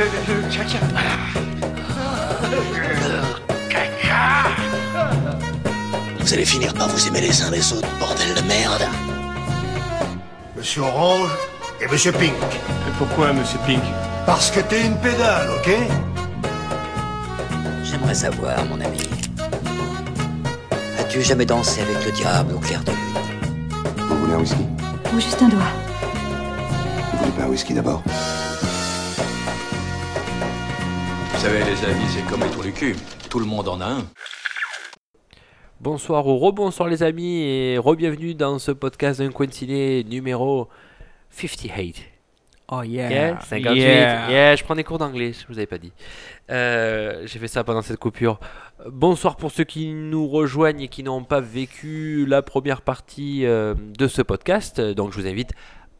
le, le, le caca. Vous allez finir par vous aimer les uns les autres, bordel de merde. Monsieur Orange et Monsieur Pink. Et pourquoi, monsieur Pink Parce que t'es une pédale, ok? J'aimerais savoir, mon ami. As-tu jamais dansé avec le diable au clair de lune? Vous voulez un whisky? Ou juste un doigt. Vous voulez pas un whisky d'abord? Savez, les amis, c'est comme les trous du cul. Tout le monde en a un. Bonsoir ou rebonsoir les amis et re-bienvenue dans ce podcast d'un coin de ciné numéro 58. Oh yeah. Yeah, 58. Yeah. Yeah, je prends des cours d'anglais, je vous avais pas dit. Euh, J'ai fait ça pendant cette coupure. Bonsoir pour ceux qui nous rejoignent et qui n'ont pas vécu la première partie euh, de ce podcast. Donc je vous invite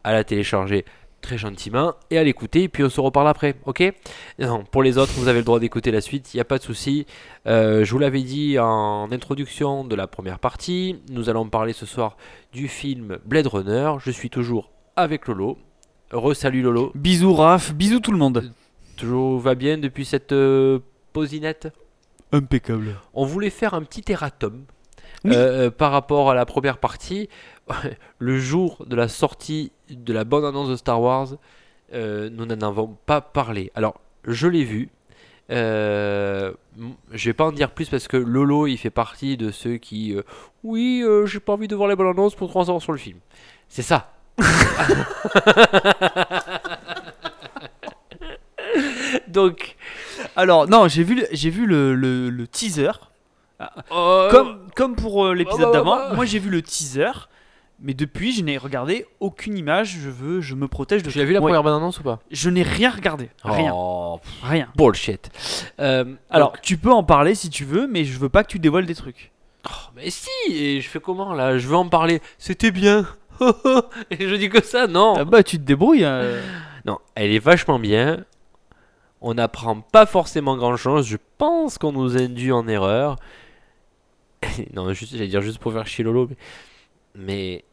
à la télécharger très gentiment et à l'écouter. Puis on se reparle après, ok? Non, Pour les autres, vous avez le droit d'écouter la suite, il n'y a pas de souci. Euh, je vous l'avais dit en introduction de la première partie. Nous allons parler ce soir du film Blade Runner. Je suis toujours avec Lolo. Re-salut Lolo. Bisous Raph, bisous tout le monde. Toujours va bien depuis cette euh, pausinette Impeccable. On voulait faire un petit erratum Oui. euh, euh, par rapport à la première partie. Le jour de la sortie de la bonne annonce de Star Wars, euh, nous n'en avons pas parlé. Alors, je l'ai vu. Euh, je vais pas en dire plus parce que Lolo, il fait partie de ceux qui. euh, oui, euh, j'ai pas envie de voir les bonnes annonces pour 3 heures sur le film. C'est ça. Donc, Alors non, j'ai vu, j'ai vu le, le- le teaser. Euh, Comme, comme pour euh, l'épisode bah, bah, d'avant, bah. moi j'ai vu le teaser. Mais depuis, je n'ai regardé aucune image. Je veux, je me protège de. tu l'as vu la Ouais. première bonne annonce ou pas? Je n'ai rien regardé. Rien. Oh, Rien. bullshit. Euh, Alors, donc- tu peux en parler si tu veux, mais je veux pas que tu dévoiles des trucs. Oh, mais si, et je fais comment là? Je veux en parler. C'était bien. et je dis que ça, non. Ah bah, tu te débrouilles. euh. Non, elle est vachement bien. On n'apprend pas forcément grand chose. Je pense qu'on nous induit en erreur. non, juste, j'allais dire juste pour faire chier Lolo. Mais, mais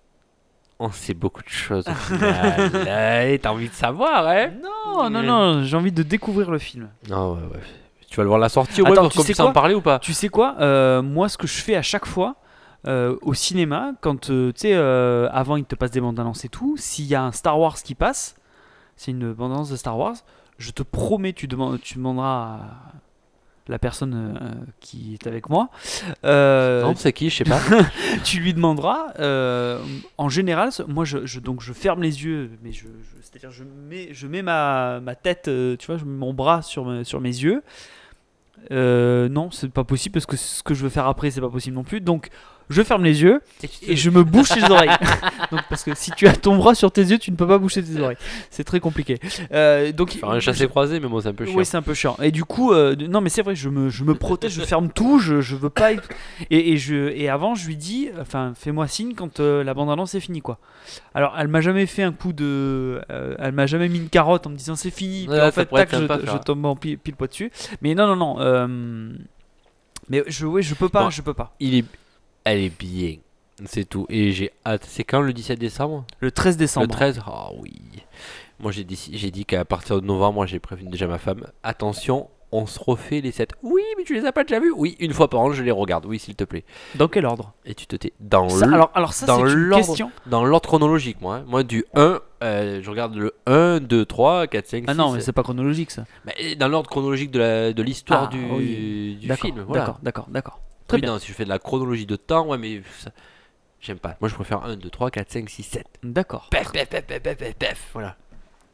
on sait beaucoup de choses T'as envie de savoir, hein? Non, non, non. J'ai envie de découvrir le film. Non, ouais, ouais. Tu vas le voir à la sortie, ouais, Attends, tu sais en parler ou pas? Tu sais quoi Euh, Moi, ce que je fais à chaque fois euh, au cinéma, quand euh, tu sais, avant ils te passent des bandes annonces et tout, s'il y a un Star Wars qui passe, c'est une bande annonce de Star Wars, je te promets, tu, demandes, tu demanderas à la personne euh, qui est avec moi, euh, Non, c'est qui Je sais pas. tu lui demanderas. euh, en général, moi, je, je- donc je ferme les yeux, mais je, je- c'est-à-dire je mets, je mets ma, ma tête, tu vois, je mets mon bras sur, sur mes yeux. Non, c'est pas possible parce que ce que je veux faire après, c'est pas possible non plus. Donc, je ferme les yeux et je me bouche les oreilles. donc, parce que si tu as ton bras sur tes yeux, tu ne peux pas boucher tes oreilles. C'est très compliqué. Euh, donc, Faire un chassé croisé, mais bon, c'est un peu chiant. oui, c'est un peu chiant. Et du coup, euh, non, mais c'est vrai, je me, je me protège, je ferme tout, je, je veux pas. être- Et, et, je, et avant, je lui dis, enfin, fais-moi signe quand euh, la bande-annonce est finie, quoi. Alors, elle m'a jamais fait un coup de. euh, elle m'a jamais mis une carotte en me disant c'est fini, puis Ouais, en fait, tac, je, tombe en pile, pile poids dessus. Mais non, non, non. euh, mais je, ouais, je peux pas, Bon. je peux pas. Il est... Elle est bien. C'est tout. Et j'ai hâte. C'est quand le 17 décembre? Le 13 décembre. Le 13 Ah oui. Moi j'ai dit, j'ai dit qu'à partir de novembre, moi j'ai prévenu déjà ma femme. Attention, on se refait les 7. Oui, mais tu les as pas déjà vus? Oui, une fois par an, je les regarde. Oui, s'il te plaît. Dans quel ordre? Et tu te tais. Dans Ça, le- alors, alors, ça, dans c'est une l'ordre- question. Dans l'ordre chronologique, moi. hein. Moi, du 1, euh, je regarde le 1, 2, 3, 4, 5, 6. Ah non, mais c'est pas chronologique, ça. Mais dans l'ordre chronologique de la- de l'histoire Ah, du, oui. du film. Voilà. d'accord, d'accord, d'accord. Très Oui, bien. non, si je fais de la chronologie de temps, ouais, mais ça- j'aime pas. Moi, je préfère 1, 2, 3, 4, 5, 6, 7. D'accord. Pef, pef, pef, pef, pef, pef, pef. Voilà.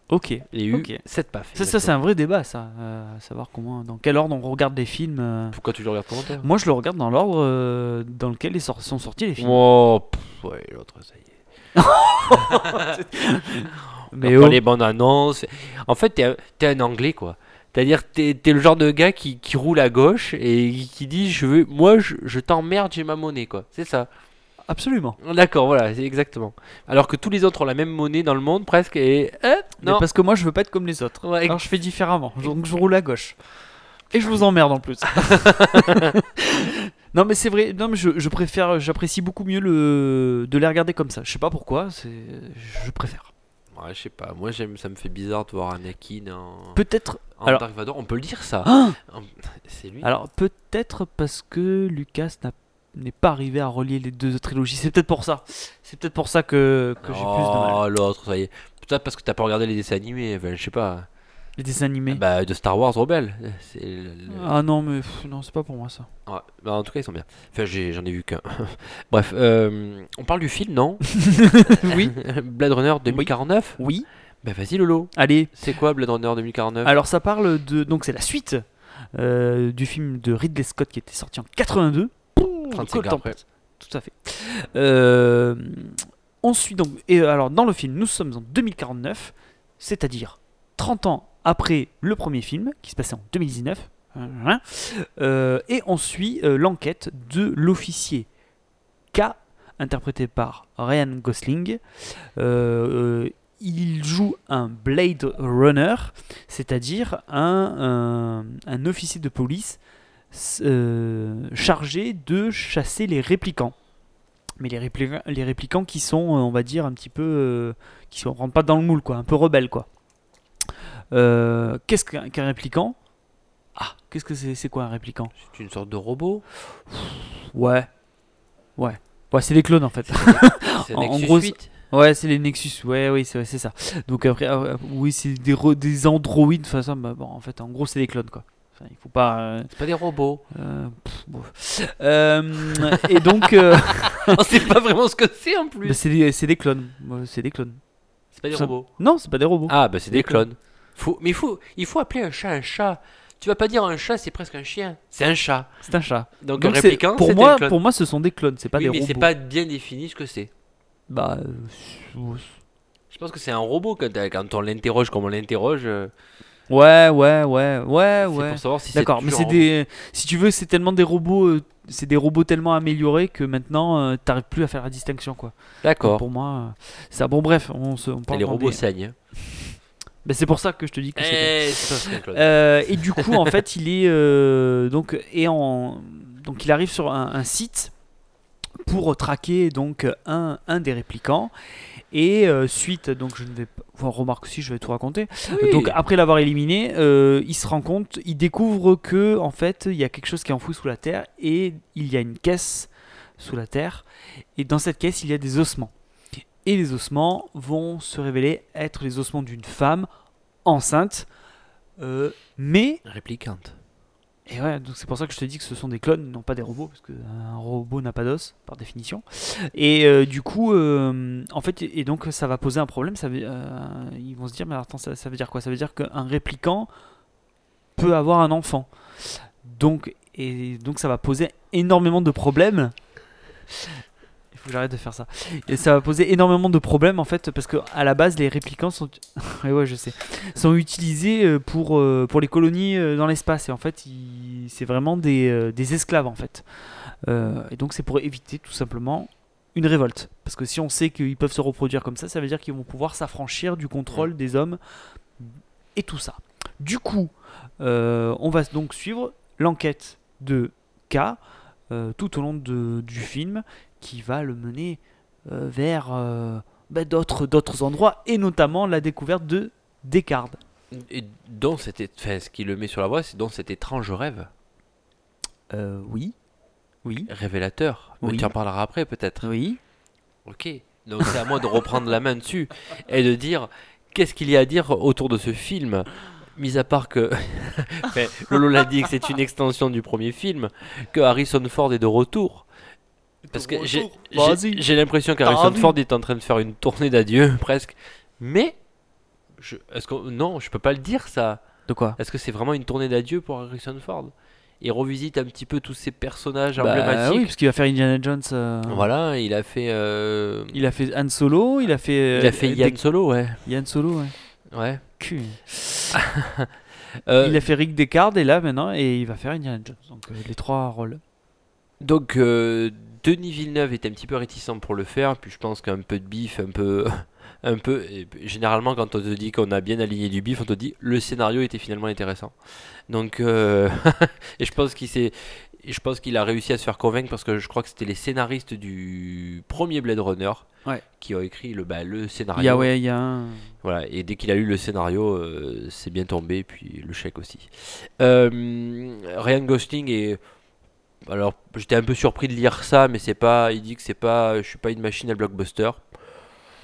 Ok. Il y a eu Ok. 7 paf. Ça, ça c'est un vrai débat, ça. euh, savoir comment, dans quel ordre on regarde les films. euh. Pourquoi tu le regardes commentaire Moi, je le regarde dans l'ordre euh, dans lequel ils sont sortis les films. Oh, pff, ouais, l'autre, ça y est. Mais Mais oh. les bandes annonces. En fait, t'es un, t'es un anglais, quoi. C'est-à-dire, t'es es le genre de gars qui, qui roule à gauche et qui dit je veux, Moi, je, je t'emmerde, j'ai ma monnaie, quoi. C'est ça. Absolument. D'accord, voilà, c'est exactement. Alors que tous les autres ont la même monnaie dans le monde, presque, et. euh, Mais non. parce que moi, je veux pas être comme les autres. Ouais. Alors, je fais différemment. Donc, je roule à gauche. Et je vous emmerde en plus. non, mais c'est vrai. Non, mais je, je préfère. J'apprécie beaucoup mieux le de les regarder comme ça. Je sais pas pourquoi. C'est. Je préfère. Ouais, je sais pas. Moi, j'aime, ça me fait bizarre de voir Anakin en, Peut-être. en alors- Dark Vador. On peut le dire ça. Ah En- C'est lui. Alors peut-être parce que Lucas n'a- n'est pas arrivé à relier les deux trilogies. C'est peut-être pour ça. C'est peut-être pour ça que, que j'ai plus de mal. Oh, l'autre, ça y est. Peut-être parce que t'as pas regardé les dessins animés. Je sais pas. Les dessins animés. Bah, de Star Wars Rebelle. C'est le- le- Ah non mais pff, non c'est pas pour moi ça. Ouais, bah, en tout cas, ils sont bien. Enfin, j'ai- j'en ai, vu qu'un. Bref, euh, on parle du film, non? Oui. Blade Runner 2049 Oui. Bah, vas-y, Lolo. Allez. C'est quoi Blade Runner 2049 Alors ça parle de donc c'est la suite euh, du film de Ridley Scott qui était sorti en 82. Pouh, 35 le ans temps après. passe. Tout à fait. Euh, on suit donc et alors dans le film nous sommes en 2049, c'est-à-dire 30 ans après le premier film qui se passait en 2019. Hein, euh, et on suit euh, l'enquête de l'officier K, interprété par Ryan Gosling. Euh, il joue un Blade Runner, c'est-à-dire un, un- officier de police chargé de chasser les réplicants. Mais les, réplicants, qui sont, on va dire, un petit peu. qui ne rentrent pas dans le moule, quoi, un peu rebelles, quoi. Euh, Qu'est-ce qu'un qu'un réplicant Ah, qu'est-ce que c'est quoi un réplicant C'est une sorte de robot Ouais. Ouais. Ouais, c'est des clones en fait. C'est En- gros, 8 Ouais, c'est les Nexus. Ouais, oui, c'est ça. Donc après, euh, oui, c'est des, des androïdes. Enfin, ça, bah, bon, en fait, en gros, c'est des clones quoi. Enfin, il faut pas. euh, C'est pas des robots. euh, pff, bon. Et donc, On sait pas vraiment ce que c'est en plus. bah, c'est des, c'est des clones. C'est des clones. C'est pas des ça- robots. Non, c'est pas des robots. Ah, bah c'est des Des clones. clones. Faut... Mais il faut... il faut appeler un chat un chat. Tu vas pas dire un chat, c'est presque un chien. C'est un chat. C'est un chat. Donc, Donc un c'est- répliquant, pour moi, un clone. pour moi, ce sont des clones. C'est pas oui, des mais robots. c'est pas bien défini ce que c'est. Bah, euh, Je pense que c'est un robot quand, quand on l'interroge comme on l'interroge. euh, ouais, ouais, ouais, ouais, c'est ouais. pour savoir si c'est D'accord, mais c'est des. Si tu veux, c'est tellement des robots. euh, c'est des robots tellement améliorés que maintenant, euh, t'arrives plus à faire la distinction, quoi. D'accord. Pour moi, euh, ça. Bon, bref, on se. On parle les robots des- saignent. Ben, c'est pour ça que je te dis que c'est. Eh. Euh, et du coup, en fait, il est euh, donc et en donc il arrive sur un, un site pour traquer donc un, un des réplicants. Et euh, suite, donc je ne vais pas. Enfin, remarque si je vais tout raconter. Oui. Donc après l'avoir éliminé, euh, il se rend compte, il découvre que en fait il y a quelque chose qui est enfoui sous la terre et il y a une caisse sous la terre et dans cette caisse il y a des ossements. Et les ossements vont se révéler être les ossements d'une femme enceinte, euh, mais Réplicante. et ouais, donc c'est pour ça que je te dis que ce sont des clones, non pas des robots, parce qu'un robot n'a pas d'os, par définition. Et euh, du coup, euh, en fait, et donc ça va poser un problème. Ça veut, euh, ils vont se dire, mais attends, ça, ça veut dire quoi? Ça veut dire qu'un répliquant peut avoir un enfant. Donc, et donc ça va poser énormément de problèmes. Faut que j'arrête de faire ça. Et ça va poser énormément de problèmes en fait, parce que à la base, les réplicants sont, ouais, ouais, je sais, sont utilisés euh, pour, euh, pour les colonies euh, dans l'espace. Et en fait, ils- c'est vraiment des, des esclaves en fait. Euh, et donc, c'est pour éviter tout simplement une révolte. Parce que si on sait qu'ils peuvent se reproduire comme ça, ça veut dire qu'ils vont pouvoir s'affranchir du contrôle des hommes et tout ça. Du coup, euh, on va donc suivre l'enquête de K euh, tout au long de- du film qui va le mener euh, vers euh, bah, d'autres d'autres endroits et notamment la découverte de Descartes. Et dans cet enfin, ce qui le met sur la voie, c'est dans cet étrange rêve Euh, oui. Oui. révélateur. Mais tu en parleras après peut-être. Oui. Ok. Donc c'est à moi de reprendre la main dessus et de dire qu'est-ce qu'il y a à dire autour de ce film? Mis à part que Enfin, Lolo l'a dit que c'est une extension du premier film, que Harrison Ford est de retour. Parce que j'ai j'ai- l'impression qu'Harrison Ford est en train de faire une tournée d'adieu presque. Mais je, est-ce que non, je peux pas le dire ça. De quoi? Est-ce que c'est vraiment une tournée d'adieu pour Harrison Ford? Il revisite un petit peu tous ces personnages Bah emblématiques. oui, parce qu'il va faire Indiana Jones. euh, Voilà, il a fait. euh, Il a fait Han Solo, il a fait. il a fait euh, Yann Des- Solo, ouais. Yann Solo, ouais. Ouais. Cul. Euh, Il a fait Rick Descartes et là maintenant, et il va faire Indiana Jones. Donc euh, les trois rôles. Donc euh, Denis Villeneuve est un petit peu réticent pour le faire, puis je pense qu'un peu de bif, un peu, un peu. généralement, quand on te dit qu'on a bien aligné du bif, on te dit le scénario était finalement intéressant. Donc euh, et je pense qu'il s'est, et je pense qu'il a réussi à se faire convaincre parce que je crois que c'était les scénaristes du premier Blade Runner Ouais. qui a écrit le, bah, le scénario. Ouais. Voilà, et dès qu'il a lu le scénario, euh, c'est bien tombé, puis le chèque aussi. Euh, Ryan Gosling est. Alors, j'étais un peu surpris de lire ça, mais c'est pas. Il dit que c'est pas. Je suis pas une machine à blockbuster.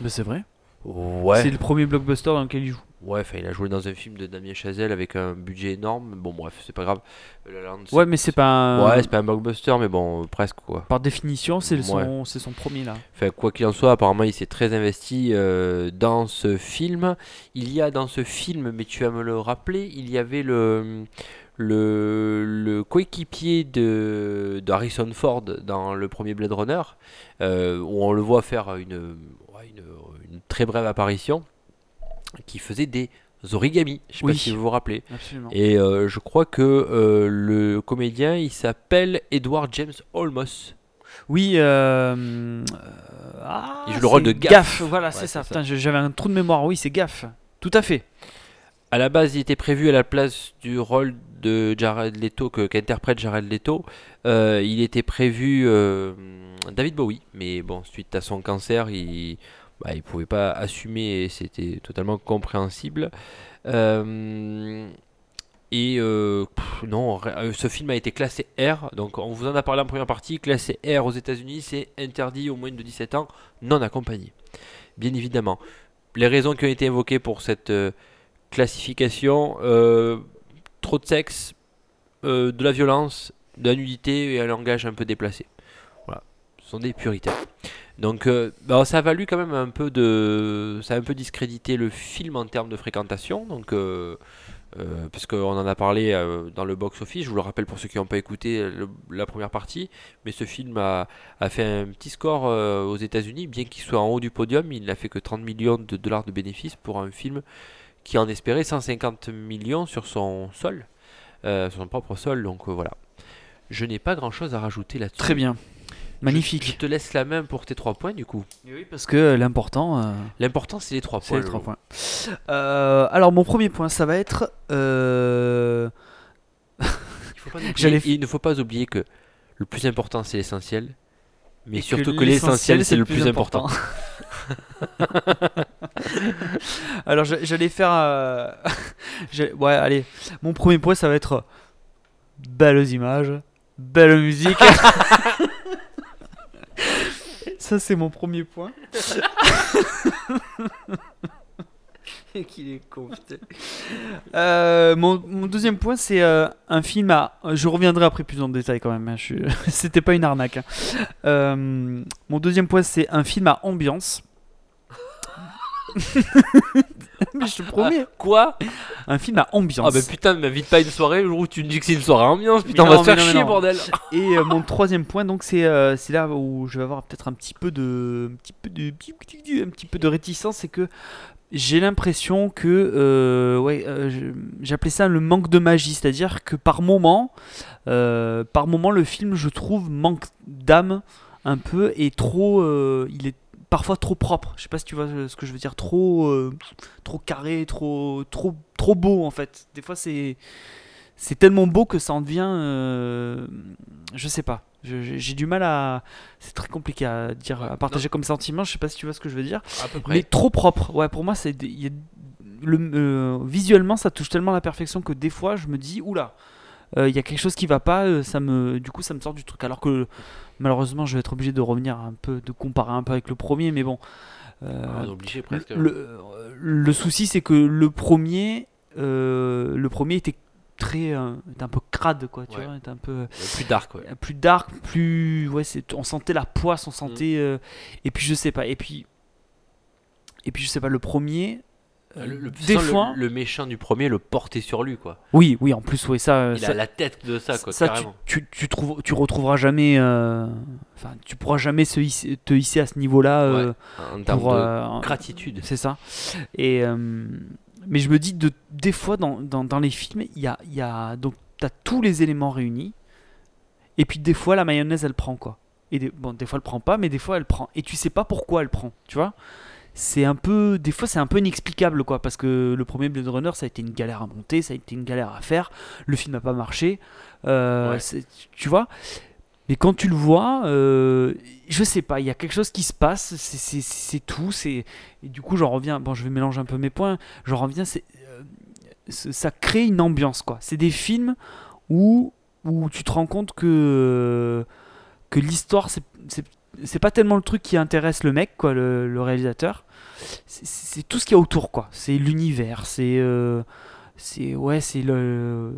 Mais c'est vrai. Ouais. C'est le premier blockbuster dans lequel il joue. Ouais, enfin, il a joué dans un film de Damien Chazelle avec un budget énorme. Bon, bref, c'est pas grave. La La Land, c'est- Ouais, mais c'est pas un. Ouais, c'est pas un blockbuster, mais bon, euh, presque quoi. Par définition, c'est Ouais. son, c'est son premier là. Enfin, quoi qu'il en soit, apparemment, il s'est très investi euh, dans ce film. Il y a dans ce film, mais tu vas me le rappeler, il y avait le, le, le coéquipier de, de Harrison Ford dans le premier Blade Runner, euh, où on le voit faire une, ouais, une, une très brève apparition, qui faisait des origamis. Je sais Oui. pas si vous vous rappelez. Absolument. Et euh, je crois que euh, le comédien, il s'appelle Edward James Olmos. Oui, euh, ah, Il joue le rôle de Gaff. Voilà, Ouais, c'est ça. ça. J'avais un trou de mémoire. Oui, c'est Gaff. Tout à fait. À la base, il était prévu à la place du rôle de Jared Leto qu'interprète Jared Leto. Euh, il était prévu euh, David Bowie, mais bon, suite à son cancer, il bah, il pouvait pas assumer et c'était totalement compréhensible. Euh, et non, ce film a été classé R, donc on vous en a parlé en première partie. Classé R aux États-Unis, c'est interdit aux moins de 17 ans, non accompagné. Bien évidemment. Les raisons qui ont été évoquées pour cette classification trop de sexe, euh, de la violence, de la nudité et un langage un peu déplacé. Voilà, ce sont des puritains. Donc euh, bah, ça a valu quand même un peu de... Ça a un peu discrédité le film en termes de fréquentation. Donc... Euh, parce qu'on en a parlé dans le box-office, je vous le rappelle pour ceux qui n'ont pas écouté la première partie, mais ce film a, fait un petit score aux États-Unis, bien qu'il soit en haut du podium, il n'a fait que 30 millions de dollars de bénéfices pour un film qui en espérait 150 millions sur son sol, euh, sur son propre sol, donc euh, voilà. Je n'ai pas grand-chose à rajouter là-dessus. Très bien. Magnifique. Je, te laisse la main pour tes trois points du coup. Oui, parce que l'important, euh, L'important c'est les trois points. les trois points. Euh, alors, mon premier point, ça va être. euh, Il, faut pas oublier- J'allais f- il ne faut pas oublier que le plus important c'est l'essentiel, mais surtout que, l'essentiel c'est le plus important. Alors j'allais faire. euh, ouais, allez. Mon premier point, ça va être belles images, belle musique. ça, c'est mon premier point. Qu'il est con, putain. Euh, mon, mon deuxième point, c'est euh, un film à. Je reviendrai après plus en détail quand même. hein, suis- C'était pas une arnaque. hein. Euh, mon deuxième point, c'est un film à ambiance. Mais je te promets, Quoi? Un film à ambiance. Ah bah putain, ne m'invite pas à une soirée le jour où tu me dis que c'est une soirée ambiance, putain, Mais on va se mais faire non, mais chier, non. bordel Et euh, mon troisième point, donc c'est euh, c'est là où je vais avoir peut-être un petit peu de un petit peu de un petit peu de réticence, c'est que j'ai l'impression que euh, ouais, euh, j'appelais ça le manque de magie, c'est-à-dire que par moment, euh, par moment le film, je trouve manque d'âme un peu et trop, il est parfois trop propre. Je sais pas si tu vois ce que je veux dire, trop, trop carré, trop, trop, trop beau en fait. Des fois c'est c'est tellement beau que ça en devient. je sais pas. J'ai du mal à. C'est très compliqué à dire, à partager comme sentiment. Je sais pas si tu vois ce que je veux dire. À peu Mais trop propre. Ouais, pour moi, c'est. le, euh, visuellement, ça touche tellement à la perfection que des fois, je me dis, oula, euh, il y a quelque chose qui va pas. euh, ça me, du coup, ça me sort du truc. Alors que malheureusement, je vais être obligé de revenir un peu, de comparer un peu avec le premier. Mais bon. Ah, obligé presque. le, le souci, c'est que le premier, le premier était très, était un peu crade, quoi. Tu Ouais. vois, un peu Euh, plus dark, ouais. euh, plus dark, plus, ouais, c'est, on sentait la poisse, on sentait, euh, et puis je sais pas, et puis, et puis je sais pas, le premier, euh, Le, le- des sans le- fois, le, méchant du premier le portait sur lui, quoi. oui, oui, en plus, oui, ça, Il ça, a la tête de ça, quoi, ça, tu, carrément. tu, tu trouves, tu retrouveras jamais, euh, enfin, tu pourras jamais se hisser- te hisser à ce niveau-là. euh, En termes pour, de euh, en- gratitude. C'est ça. Et euh, mais je me dis de des fois dans, dans, dans les films, il y a, y a donc t'as tous les éléments réunis. Et puis des fois la mayonnaise elle prend quoi. Et des, bon des fois elle prend pas, mais des fois elle prend. Et tu sais pas pourquoi elle prend. Tu vois. C'est un peu des fois c'est un peu inexplicable quoi parce que le premier Blade Runner ça a été une galère à monter, ça a été une galère à faire. Le film n'a pas marché. Euh, Ouais. Tu vois. Mais quand tu le vois, euh, je sais pas, il y a quelque chose qui se passe, c'est- c'est c'est tout. c'est Et du coup, j'en reviens, bon, je vais mélanger un peu mes points, j'en reviens, ça crée une ambiance, quoi. C'est des films où, où tu te rends compte que, que l'histoire, c'est- pas tellement le truc qui intéresse le mec, quoi, le, le réalisateur. C'est- tout ce qu'il y a autour, quoi. C'est l'univers, c'est. euh, ouais c'est le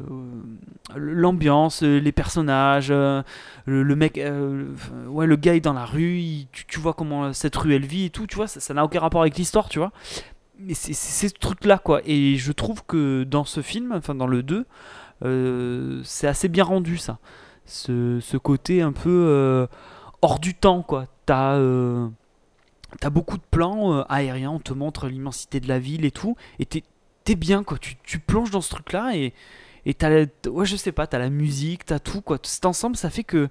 l'ambiance les personnages euh, le, mec euh, ouais le gars est dans la rue tu, tu vois comment cette rue elle vit et tout tu vois ça n'a aucun rapport avec l'histoire tu vois mais c'est ce truc là quoi. Et je trouve que dans ce film enfin dans le 2 euh, c'est assez bien rendu ça. Ce, côté un peu euh, hors du temps quoi. T'as euh, beaucoup de plans aériens on te montre l'immensité de la ville et tout et t'es bien quoi. Tu, plonges dans ce truc là et et t'as ouais je sais pas t'as la musique t'as tout quoi. Cet ensemble ça fait que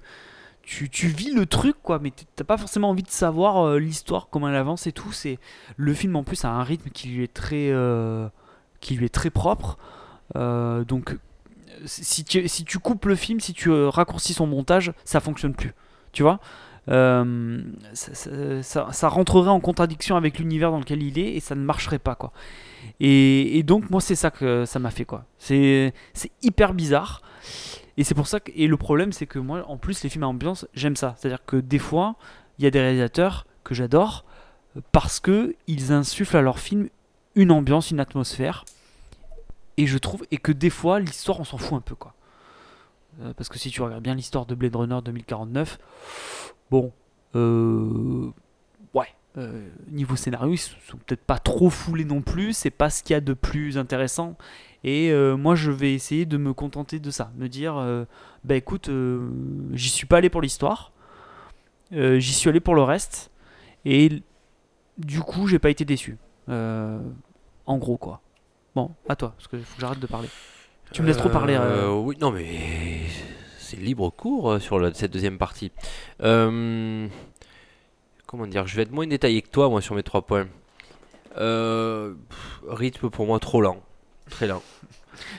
tu, vis le truc quoi mais t'as pas forcément envie de savoir euh, l'histoire comment elle avance et tout. C'est le film en plus a un rythme qui lui est très euh, qui lui est très propre. Euh, donc si tu, si tu coupes le film si tu raccourcis son montage ça fonctionne plus. Tu vois? Ça, ça- rentrerait en contradiction avec l'univers dans lequel il est et ça ne marcherait pas quoi. Et, et donc moi c'est ça que ça m'a fait quoi. C'est hyper bizarre. Et c'est pour ça que et le problème c'est que moi en plus les films à ambiance j'aime ça. C'est-à-dire que des fois il y a des réalisateurs que j'adore euh, parce que ils insufflent à leur film une ambiance, une atmosphère. Et je trouve et que des fois l'histoire on s'en fout un peu quoi. Euh, parce que si tu regardes bien l'histoire de Blade Runner 2049, bon, euh, euh, niveau scénario, ils sont peut-être pas trop foulés non plus. C'est pas ce qu'il y a de plus intéressant. Et euh, moi, je vais essayer de me contenter de ça, me dire, euh, bah écoute, j'y suis pas allé pour l'histoire, j'y suis allé pour le reste, et du coup, j'ai pas été déçu. En gros, quoi. Bon, à toi, parce que faut que j'arrête de parler. Tu me laisses trop parler. Oui, non, mais c'est libre cours sur cette deuxième partie. Euh, comment dire Je vais être moins détaillé que toi, moi, sur mes trois points. Euh, pff, rythme pour moi trop lent. Très lent.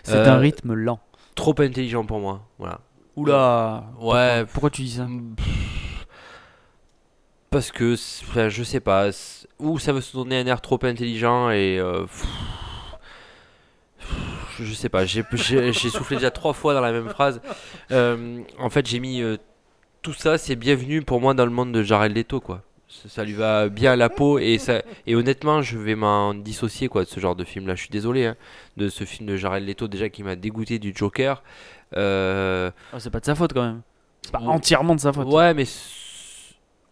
C'est euh, un rythme lent. Trop intelligent pour moi. Voilà. Oula. Ouais, Pourquoi tu dis ça Pff, Parce que, c'est- enfin, je sais pas, c'est- ou ça veut se donner un air trop intelligent et. euh, pff, pff, je sais pas, j'ai j'ai- j'ai soufflé déjà trois fois dans la même phrase. Euh, en fait, j'ai mis. euh, tout ça, c'est bienvenu pour moi dans le monde de Jared Leto, quoi. Ça, lui va bien à la peau et, ça, et honnêtement, je vais m'en dissocier, quoi, de ce genre de film-là. Je suis désolé, hein, de ce film de Jared Leto, déjà qui m'a dégoûté du Joker. Euh, Ah, C'est pas de sa faute quand même. C'est pas Ouais. entièrement de sa faute. Ouais, mais.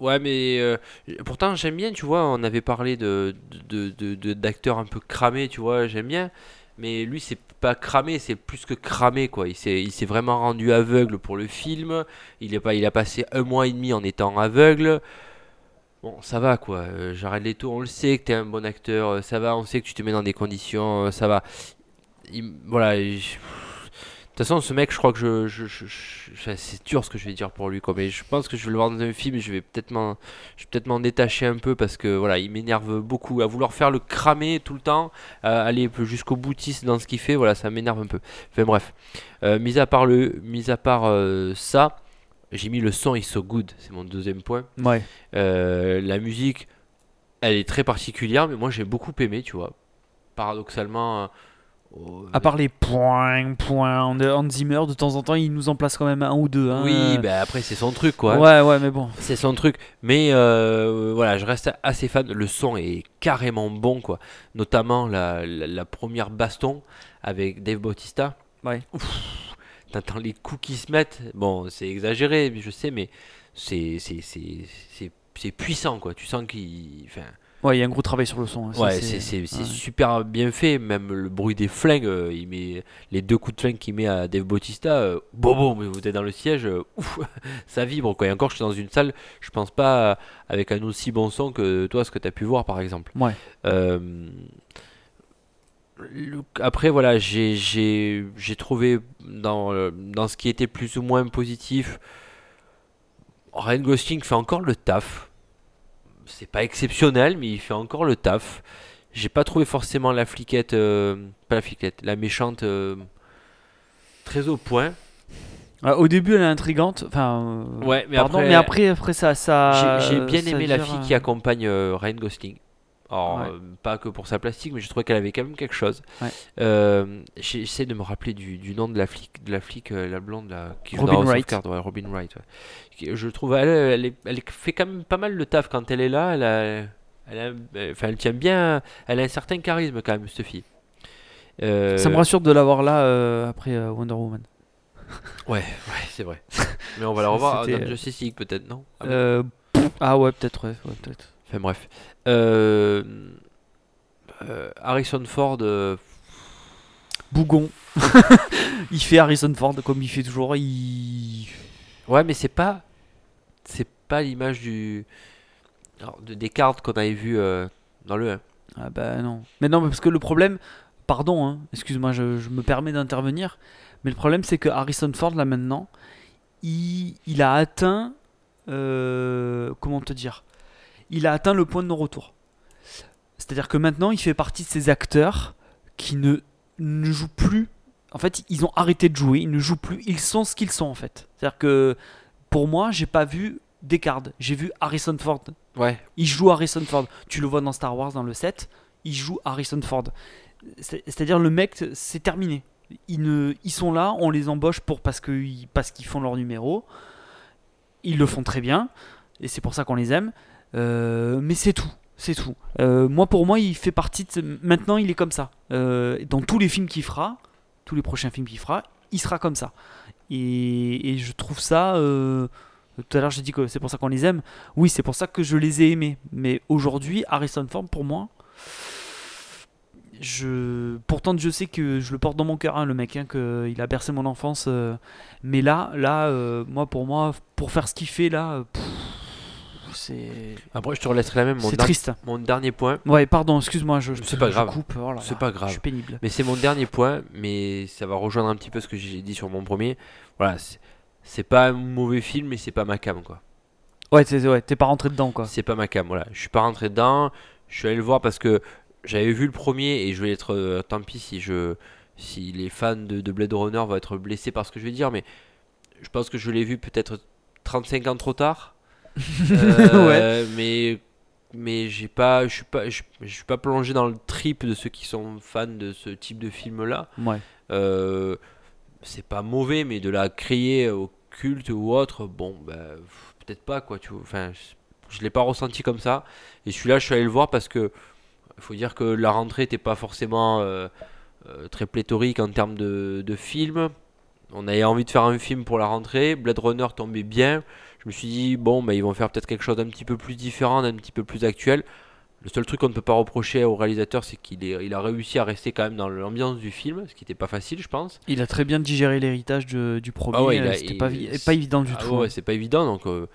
Ouais, mais. euh, pourtant, j'aime bien, tu vois. On avait parlé de, de, de- de- d'acteurs un peu cramés, tu vois. J'aime bien. Mais lui, c'est pas cramé, c'est plus que cramé, quoi. Il s'est, il s'est vraiment rendu aveugle pour le film. Il, est pas, il a passé un mois et demi en étant aveugle. Bon, ça va, quoi. Euh, Jared Leto, on le sait que t'es un bon acteur. euh, Ça va, on sait que tu te mets dans des conditions. euh, Ça va. Il- voilà. il- de toute façon, ce mec, je crois que je. je- c'est dur ce que je vais dire pour lui, quoi. Mais je pense que je vais le voir dans un film et je vais peut-être m'en, je vais peut-être m'en détacher un peu parce que voilà, il m'énerve beaucoup. À vouloir faire le cramer tout le temps, à aller jusqu'au boutiste dans ce qu'il fait, voilà, ça m'énerve un peu. Enfin bref. Euh, mis à part, le, mis à part euh, ça, j'ai mis le son is so good, c'est mon deuxième point. Ouais. Euh, la musique, elle est très particulière, mais moi j'ai beaucoup aimé, tu vois. Paradoxalement. au- À part les points, points, Hans Zimmer, de temps en temps, il nous en place quand même un ou deux. hein. Oui, bah après c'est son truc quoi. Ouais, ouais, mais bon. C'est son truc. Mais euh, voilà, je reste assez fan. Le son est carrément bon quoi. Notamment la, la, la première baston avec Dave Bautista. Ouais. Ouf, T'entends les coups qui se mettent. Bon, c'est exagéré, je sais, mais c'est puissant quoi. Tu sens qu'il. Enfin, Ouais, il y a un gros travail sur le son. hein. Ouais, c'est ouais. super bien fait. Même le bruit des flingues, euh, il met les deux coups de flingue qu'il met à Dave Bautista. Euh, bon, bon, mais vous êtes dans le siège, euh, ouf, ça vibre quoi. Et encore, je suis dans une salle, je pense pas euh, avec un aussi bon son que toi, ce que tu as pu voir par exemple. Ouais. Euh, après, voilà, j'ai- trouvé dans, euh, dans ce qui était plus ou moins positif, Ryan Gosling fait encore le taf c'est pas exceptionnel, mais il fait encore le taf. J'ai pas trouvé forcément la fliquette, euh, pas la fliquette, la méchante euh, très au point. Ah, au début, elle est intrigante. Enfin, euh, Ouais, mais pardon, après, mais après, après ça, ça. j'ai bien ça aimé la fille euh, qui accompagne euh, Ryan Gosling. Alors, Ouais. euh, pas que pour sa plastique, mais je trouvais qu'elle avait quand même quelque chose. Ouais. Euh, J'essaie de me rappeler du, du nom de la flic, de la flic, euh, la blonde là, qui joue Robin dans House of Wright. Ouais, Robin Wright. Je trouve, elle, elle, est- elle fait quand même pas mal le taf quand elle est là. Elle, a- elle, a- enfin, elle tient bien, elle a un certain charisme quand même, cette fille. Ça me rassure de l'avoir là après Wonder Woman. Ouais, ouais, c'est vrai. mais on va la revoir dans Justice League peut-être, non? Ah bon ah ouais, peut-être, ouais, peut-être. Enfin bref. Euh, euh, Harrison Ford, euh, Bougon. il fait Harrison Ford comme il fait toujours. Il. ouais, mais c'est pas, c'est pas l'image du, alors, de, des cartes qu'on avait vu euh, dans le 1. Ah bah non. Mais non, mais parce que le problème, pardon, hein, excuse-moi, je, je me permets d'intervenir, mais le problème c'est que Harrison Ford là maintenant, il, il a atteint, euh, comment te dire, il a atteint le point de non-retour. C'est-à-dire que maintenant il fait partie de ces acteurs qui ne, ne jouent plus. En fait, ils ont arrêté de jouer, ils ne jouent plus, ils sont ce qu'ils sont en fait. C'est-à-dire que pour moi, j'ai pas vu Descartes, j'ai vu Harrison Ford Ouais. il joue Harrison Ford. Tu le vois dans Star Wars dans le 7, il joue Harrison Ford. C'est- C'est-à-dire le mec, c'est terminé. Ils, ne, ils sont là, on les embauche pour parce parce qu'ils font leur numéro. Ils le font très bien et c'est pour ça qu'on les aime. Euh, mais c'est tout, c'est tout. Euh, moi pour moi, il fait partie de. Maintenant, il est comme ça. Euh, dans tous les films qu'il fera, tous les prochains films qu'il fera, il sera comme ça. Et, je trouve ça. tout à l'heure, j'ai dit que c'est pour ça qu'on les aime. Oui, c'est pour ça que je les ai aimés. Mais aujourd'hui, Harrison Ford, pour moi, je... pourtant je sais que je le porte dans mon cœur, hein, le mec, hein, que il a bercé mon enfance. mais là, là, moi, pour moi, pour faire ce qu'il fait là, c'est Après, je te relaisserai la même. C'est triste. mon dernier point, Ouais, pardon, excuse-moi, je, je- C'est pas je grave. coupe. oh C'est pas grave. Je suis pénible. mais c'est mon dernier point, mais ça va rejoindre un petit peu ce que j'ai dit sur mon premier. Voilà, c'est- pas un mauvais film, mais c'est pas ma cam quoi. Ouais, t'es ouais, pas rentré dedans quoi. C'est pas ma cam, voilà. Je suis pas rentré dedans. Je suis allé le voir parce que j'avais vu le premier et je vais être. euh, tant pis si je, si les fans de, de Blade Runner vont être blessés par ce que je vais dire, mais je pense que je l'ai vu peut-être 35 ans trop tard. Euh, Mais mais j'ai pas, je suis pas, je, suis pas plongé dans le trip de ceux qui sont fans de ce type de film là. Ouais. Euh, c'est pas mauvais, mais de la créer au culte ou autre, bon, bah, peut-être pas, quoi, tu. Enfin, je, je l'ai pas ressenti comme ça. Et celui-là, je suis allé le voir parce que, il faut dire que la rentrée n'était pas forcément euh, euh, très pléthorique en termes de, de films. On avait envie de faire un film pour la rentrée. Blade Runner tombait bien. Je me suis dit, bon, bah, ils vont faire peut-être quelque chose d'un petit peu plus différent, d'un petit peu plus actuel. Le seul truc qu'on ne peut pas reprocher au réalisateur, c'est qu'il est, il a réussi à rester quand même dans l'ambiance du film, ce qui n'était pas facile, je pense. Il a très bien digéré l'héritage de- du premier. Ah ouais, euh, C'était pas, pas évident du Ah tout. ouais, hein. c'est pas évident. Donc, euh, de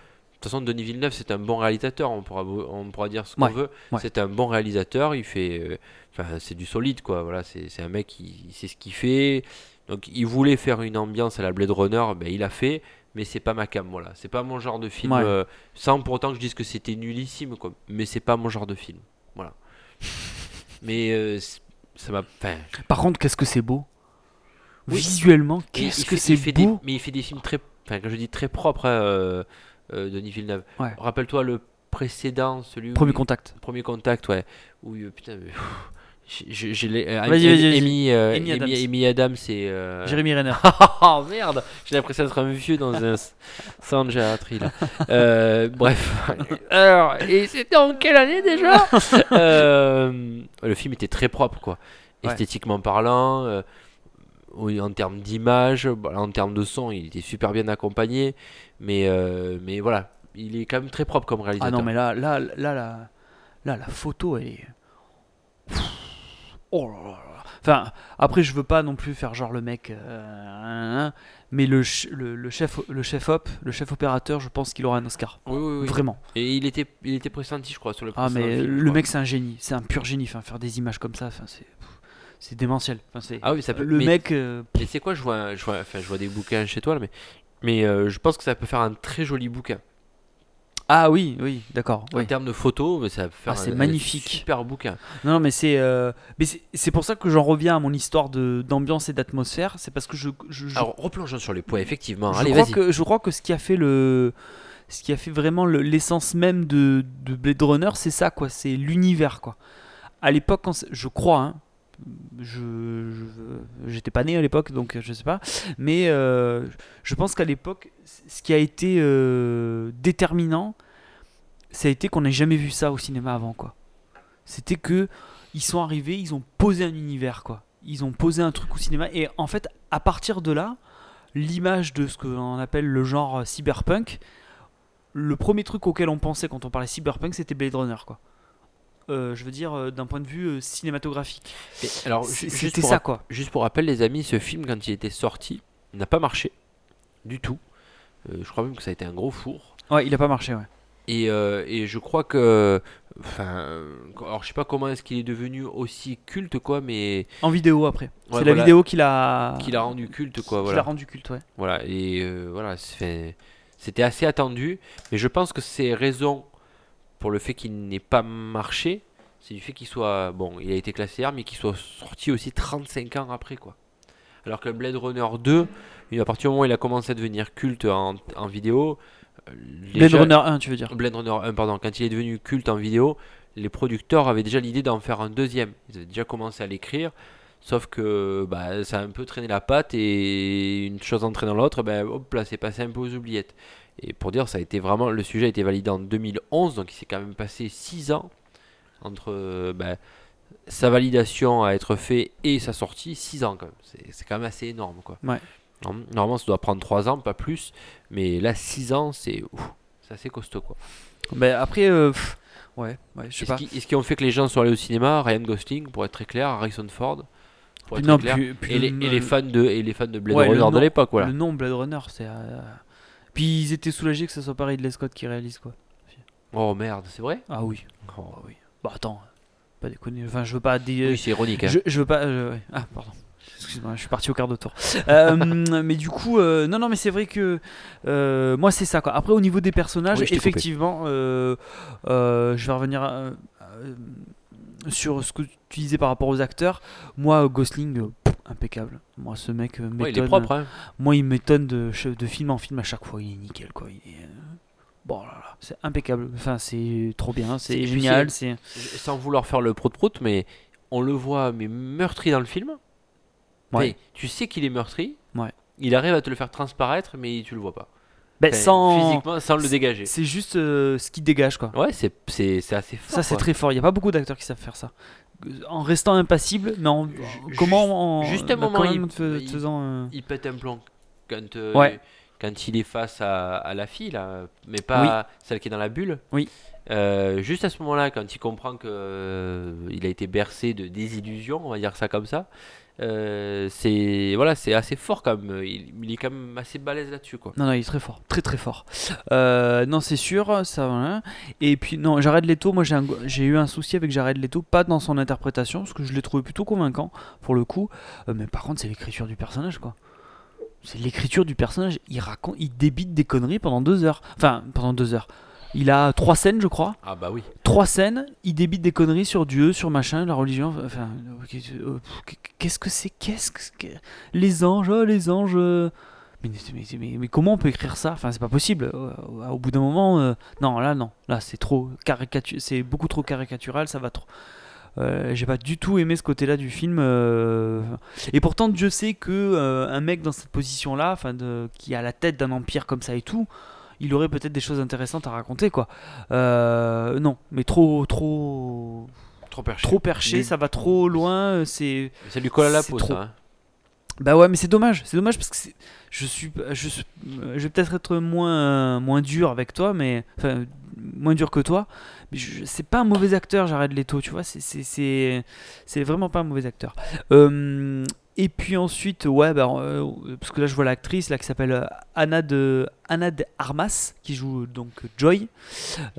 toute façon, Denis Villeneuve, c'est un bon réalisateur. On pourra, on pourra dire ce qu'on Ouais, veut. ouais. C'est un bon réalisateur. Il fait, euh, c'est du solide, quoi. Voilà, c'est c'est un mec qui sait ce qu'il fait. Donc, il voulait faire une ambiance à la Blade Runner, ben, il a fait. Mais c'est pas ma cam, voilà. C'est pas mon genre de film. Ouais. euh, sans pour autant que je dise que c'était nullissime, quoi. Mais c'est pas mon genre de film, voilà. mais euh, ça m'a. Par contre, qu'est-ce que c'est beau? Oui. Visuellement, qu'est-ce que c'est des- beau? mais il fait des films très. Enfin, quand je dis très propres, hein, euh, Denis Villeneuve. Ouais. Rappelle-toi le précédent, celui. Premier contact. Premier contact, ouais. Où, putain, mais, pff, j'ai- j'ai j'ai les. euh, Vas-y, vas-y, vas-y. Amy, euh, Adams. Amy Adams, c'est. euh, Jérémy Renner. oh merde J'ai l'impression d'être un vieux dans un s- centre gériatrie là. Euh, bref. Alors, et c'était en quelle année déjà? Euh, Le film était très propre quoi. Ouais. Esthétiquement parlant, en termes d'image, voilà, en termes de son, il était super bien accompagné. Mais, mais voilà, il est quand même très propre comme Ah réalisateur. non, mais là, là, là, là, là, la photo, elle est. Oh là là là. Enfin, après, je veux pas non plus faire genre le mec. euh, hein, hein, mais le, le, le chef, le chef op, le chef opérateur, je pense qu'il aura un Oscar. Oui, oui, oui. Vraiment. Et il était, il était pressenti, je crois, sur le Ah, mais film, le mec, c'est un génie. C'est un pur génie. Enfin, faire des images comme ça, enfin, c'est. C'est démentiel. Enfin, c'est. Ah oui, ça peut. le mais- mec. euh, Et c'est quoi, je vois, je vois, enfin, je vois des bouquins chez toi, là, mais, mais euh, je pense que ça peut faire un très joli bouquin. Ah oui, oui, d'accord. En oui. termes de photos, mais ça va faire Ah, c'est un- un magnifique. super bouquin. Non, non, mais c'est euh, mais c'est- c'est pour ça que j'en reviens à mon histoire de d'ambiance et d'atmosphère. C'est parce que je je, je, Alors replongeons sur les points, effectivement. je Allez, crois vas-y. que je crois que ce qui a fait le ce qui a fait vraiment le- l'essence même de, de Blade Runner, c'est ça quoi, c'est l'univers quoi. À l'époque, quand je crois, hein, je j'étais pas né à l'époque, donc je sais pas, mais euh, je pense qu'à l'époque, ce qui a été euh, déterminant, ça a été qu'on n'ait jamais vu ça au cinéma avant quoi. C'était que ils sont arrivés, ils ont posé un univers quoi. Ils ont posé un truc au cinéma et en fait, à partir de là, l'image de ce qu'on appelle le genre cyberpunk, le premier truc auquel on pensait quand on parlait cyberpunk, c'était Blade Runner, quoi. Euh, je veux dire, euh, d'un point de vue euh, cinématographique. Alors, C'était ça, quoi. Juste pour rappel, les amis, ce film, quand il était sorti, n'a pas marché du tout. Euh, je crois même que ça a été un gros four. Ouais, il a pas marché, ouais. Et, euh, et je crois que. Enfin. Alors, je sais pas comment est-ce qu'il est devenu aussi culte, quoi, mais. En vidéo après. Ouais, c'est la vidéo qui l'a Qu'il a rendu culte, quoi. Voilà. rendu culte, ouais. Voilà, et euh, voilà, c'était assez attendu, mais je pense que c'est raison pour le fait qu'il n'ait pas marché, c'est du fait qu'il soit, bon, il a été classé R, mais qu'il soit sorti aussi 35 ans après, quoi. Alors que Blade Runner 2, et à partir du moment où il a commencé à devenir culte en, en vidéo, euh, Blade Runner 1, tu veux dire. Blade Runner 1, pardon, quand il est devenu culte en vidéo, les producteurs avaient déjà l'idée d'en faire un deuxième. Ils avaient déjà commencé à l'écrire, sauf que bah, ça a un peu traîné la patte et une chose entraînant l'autre, ben, hop là, c'est passé un peu aux oubliettes. Et pour dire, ça a été vraiment, le sujet a été validé en 2011, donc il s'est quand même passé 6 ans entre euh, ben, sa validation à être fait et sa sortie, 6 ans quand même. C'est quand même assez énorme. Quoi. Ouais. Norm- Normalement, ça doit prendre 3 ans, pas plus, mais là, 6 ans, c'est assez costaud. Quoi. Ben, après, euh, pff, ouais, ouais, je sais pas. qui, est-ce qui ont fait que les gens sont allés au cinéma? Ryan Gosling, pour être très clair, Harrison Ford, pour être Non, très clair, puis- puis et, les, le- et les fans de et les fans de Blade Ouais, Runner de l'époque, voilà. Le nom Blade Runner, c'est. euh, Puis ils étaient soulagés que ce soit pas Ridley Scott qui réalise, quoi. Oh merde, c'est vrai? Ah oui. Oh, Ah oui. Bah attends, pas déconner. Enfin, je veux pas. dé- Oui, c'est ironique. hein. Je, je veux pas. euh. Ah, pardon. Excuse-moi, je suis parti au quart de tour. Euh, mais du coup, euh, non, non, mais c'est vrai que euh, moi, c'est ça. Quoi. Après, au niveau des personnages, Oui, je effectivement, je vais revenir sur ce que tu disais par rapport aux acteurs. Moi, Gosling, impeccable. Moi, ce mec euh, Ouais, il est propre. Hein. Moi, il m'étonne de, de film en film à chaque fois. Il est nickel, quoi. Il est, euh, Bon, là, là, c'est impeccable. Enfin, c'est trop bien. C'est- génial. C'est Sans vouloir faire le prout-prout, mais on le voit mais meurtri dans le film. Ouais. Mais tu sais qu'il est meurtri. Ouais. Il arrive à te le faire transparaître, mais tu le vois pas. Ben, Enfin, sans. Physiquement, sans le dégager. C'est juste euh, ce qui dégage, quoi. Ouais, c'est c'est- c'est assez fort. Ça, c'est très fort. Il n'y a pas beaucoup d'acteurs qui savent faire ça. En restant impassible, mais en, comment en, juste un moment, il- faisant, euh, il pète un plomb quand, euh, Ouais. quand il est face à, à la fille, là, mais pas celle qui est dans la bulle. Oui. Euh, juste à ce moment-là, quand il comprend que euh, a été bercé de désillusions, on va dire ça comme ça, euh, c'est voilà, c'est assez fort quand même. Il, est quand même assez balèze là-dessus, quoi. Non, non, il est très fort, très très fort. Non, c'est sûr, ça. Voilà. Et puis non, Jared Leto, moi j'ai eu un souci avec Jared Leto, pas dans son interprétation, parce que je l'ai trouvé plutôt convaincant pour le coup. Mais par contre, c'est l'écriture du personnage, quoi. C'est l'écriture du personnage. Il raconte, il débite des conneries pendant deux heures. Enfin, pendant deux heures. Il a trois scènes, je crois. Ah bah oui. trois scènes, il débite des conneries sur Dieu, sur machin, la religion. Enfin, euh, qu'est-ce que c'est Qu'est-ce que les anges oh, Les anges. euh. Mais, mais, mais- mais comment on peut écrire ça? Enfin, c'est pas possible. Au, bout d'un moment, euh, non, là, non, là, c'est trop caricatu- c'est beaucoup trop caricatural, ça va trop. Euh, J'ai pas du tout aimé ce côté-là du film. euh. Et pourtant, Dieu sait que euh, un mec dans cette position-là, enfin, de- qui a la tête d'un empire comme ça et tout, il aurait peut-être des choses intéressantes à raconter, quoi. Euh, non, mais trop, trop, Trop perché. trop perché, Mais- ça va trop loin. C'est Ça lui colle à la peau, trop. ça. hein. bah ouais, mais c'est dommage, c'est dommage parce que c'est- je suis, je, suis- je vais peut-être être moins, moins dur avec toi, mais enfin moins dur que toi. Mais je- c'est pas un mauvais acteur, Jared Leto, tu vois, c'est, c'est, c'est, c'est vraiment pas un mauvais acteur. Euh, et puis ensuite, ouais, bah, euh, parce que là je vois l'actrice là qui s'appelle euh, Anna de Anna de Armas qui joue donc Joy.